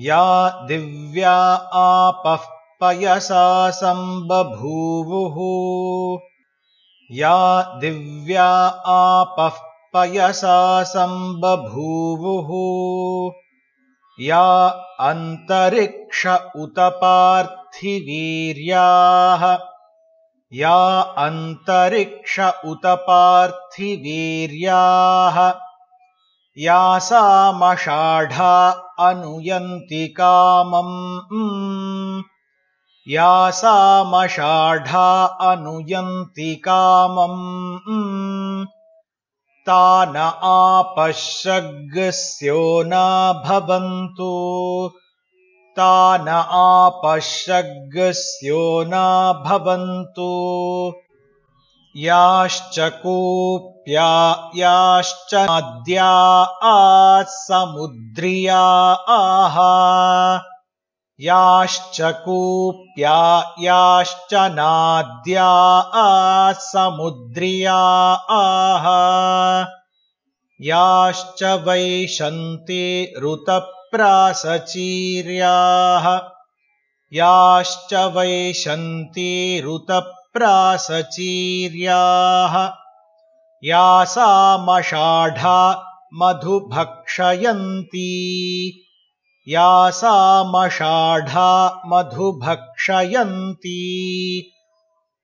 या दिव्या आपः पयसा सम्बभूवुः। या दिव्या आपः पयसा सम्बभूवुः। या अन्तरिक्ष उत पार्थिवीर्याः या अन्तरिक्ष उत पार्थिवीर्याः या सामषाढा अनुयन्ति कामम्। या सामषाढा अनुयन्ति कामम्। तान आपश्यग्स्यो न भवन्तु। तान आपश्यग्स्यो न भवन्तु। याश्च कूप्या याश्च नद्या आसमुद्रिया आह याश्च कूप्या याश्च नाद्या आसमुद्रिया आह याश्च वैशन्ति ऋतप्रासचीर्याः। याश्च वैशन्ति ऋतप्रासचीर्याः या सामषाढा मधुभक्षयन्ती। या सामषाढा मधुभक्षयन्ती।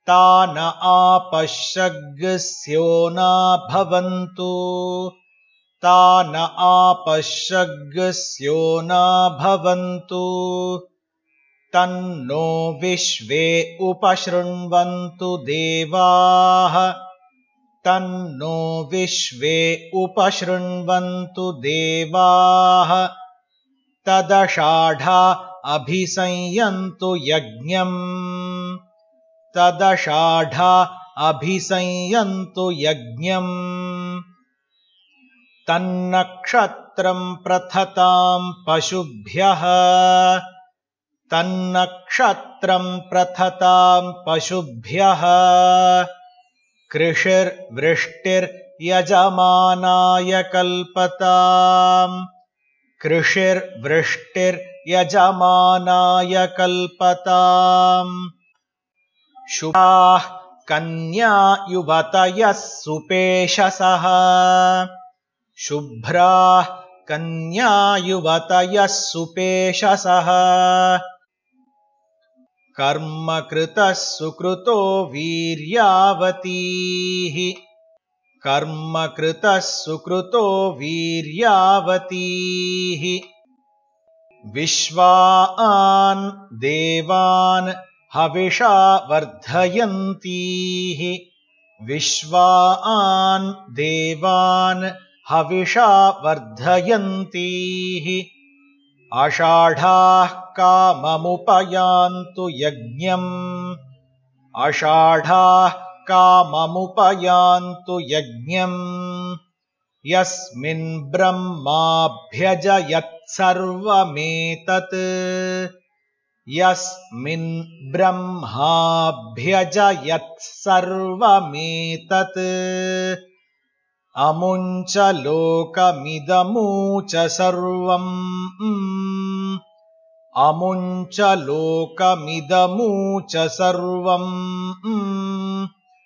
तान आपश्यग्स्यो न भवन्तु। तान आपश्यग्स्यो न भवन्तु। तन्नो विश्वे उपशृण्वन्तु देवाः तन्नो विश्वे उपशृण्वन्तु देवाः। तदषाढा अभिसंयन्तु यज्ञम्। तदषाढा अभिसंयन्तु यज्ञम्। तन्नक्षत्रम् प्रथताम् पशुभ्यः। तन्नक्षत्रम् प्रथताम् पशुभ्यः कृषिर्वृष्टिर्यजमानाय कल्पताम्। कृषिर्वृष्टिर्यजमानाय कल्पताम्। शुभाः कन्या युवतयः सुपेशसः। शुभ्राः कन्या युवतयः सुपेशसः कर्म कृतः सुकृतो वीर्यावतीः। कर्म कृतः सुकृतो वीर्यावतीः। विश्वान् देवान् हविषा वर्धयन्तीः। विश्वान् देवान् हविषा वर्धयन्तीः अषाढाः काममुपयान्तु यज्ञम्। अषाढाः काममुपयान्तु यज्ञम्। यस्मिन् ब्रह्माभ्यजयत्सर्वमेतत्। यस्मिन् ब्रह्माभ्यजयत्सर्वमेतत् अमुञ्च लोकमिदमूच सर्वम् अमुञ्च लोकमिदमूच सर्वम्